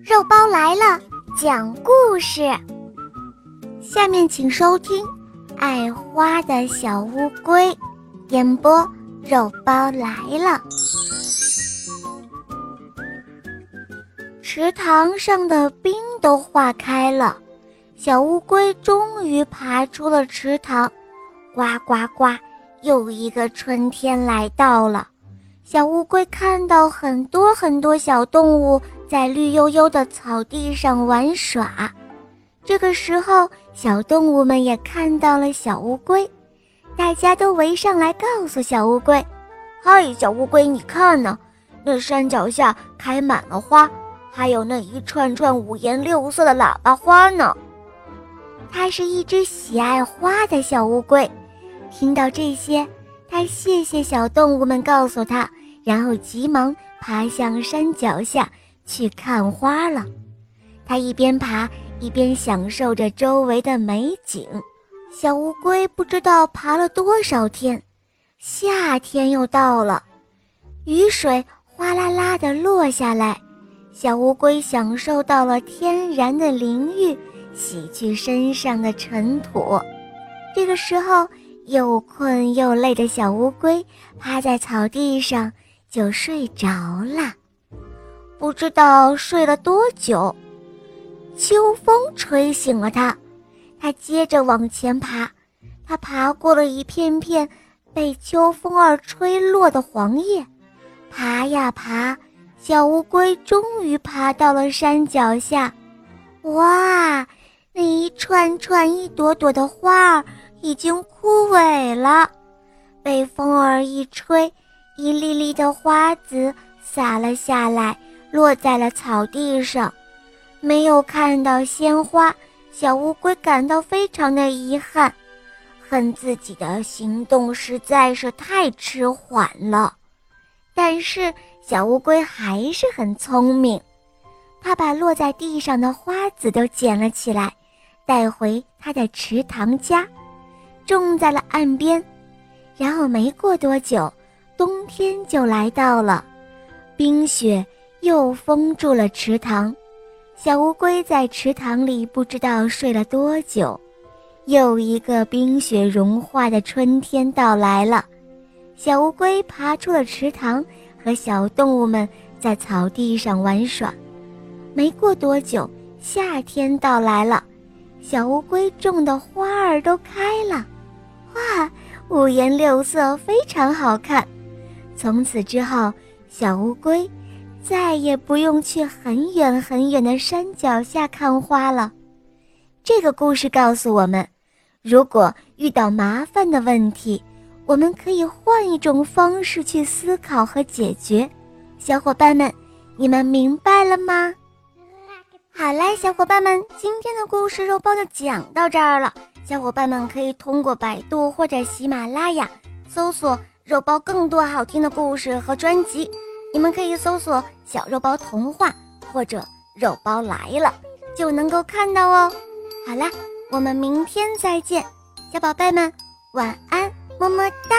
肉包来了，讲故事。下面请收听《爱花的小乌龟》，演播肉包来了。池塘上的冰都化开了，小乌龟终于爬出了池塘。呱呱呱，又一个春天来到了。小乌龟看到很多很多小动物在绿油油的草地上玩耍，这个时候，小动物们也看到了小乌龟，大家都围上来告诉小乌龟：“嗨，小乌龟，你看呢，那山脚下开满了花，还有那一串串五颜六色的喇叭花呢。”它是一只喜爱花的小乌龟，听到这些，它谢谢小动物们告诉它。然后急忙爬向山脚下去看花了。它一边爬一边享受着周围的美景。小乌龟不知道爬了多少天，夏天又到了，雨水哗啦啦地落下来，小乌龟享受到了天然的淋浴，洗去身上的尘土。这个时候，又困又累的小乌龟趴在草地上。就睡着了，不知道睡了多久。秋风吹醒了他，他接着往前爬。他爬过了一片片被秋风儿吹落的黄叶，爬呀爬，小乌龟终于爬到了山脚下。哇，那一串串、一朵朵的花儿已经枯萎了，被风儿一吹。一粒粒的花籽洒了下来，落在了草地上，没有看到鲜花，小乌龟感到非常的遗憾，恨自己的行动实在是太迟缓了。但是小乌龟还是很聪明，它把落在地上的花籽都捡了起来，带回它的池塘家，种在了岸边，然后没过多久。冬天就来到了，冰雪又封住了池塘，小乌龟在池塘里不知道睡了多久。又一个冰雪融化的春天到来了，小乌龟爬出了池塘，和小动物们在草地上玩耍。没过多久，夏天到来了，小乌龟种的花儿都开了，哇，五颜六色，非常好看。从此之后，小乌龟再也不用去很远很远的山脚下看花了。这个故事告诉我们，如果遇到麻烦的问题，我们可以换一种方式去思考和解决。小伙伴们，你们明白了吗？好啦，小伙伴们，今天的故事肉包就讲到这儿了。小伙伴们可以通过百度或者喜马拉雅搜索。肉包更多好听的故事和专辑，你们可以搜索“小肉包童话”或者“肉包来了”，就能够看到哦。好啦，我们明天再见，小宝贝们晚安，么么哒。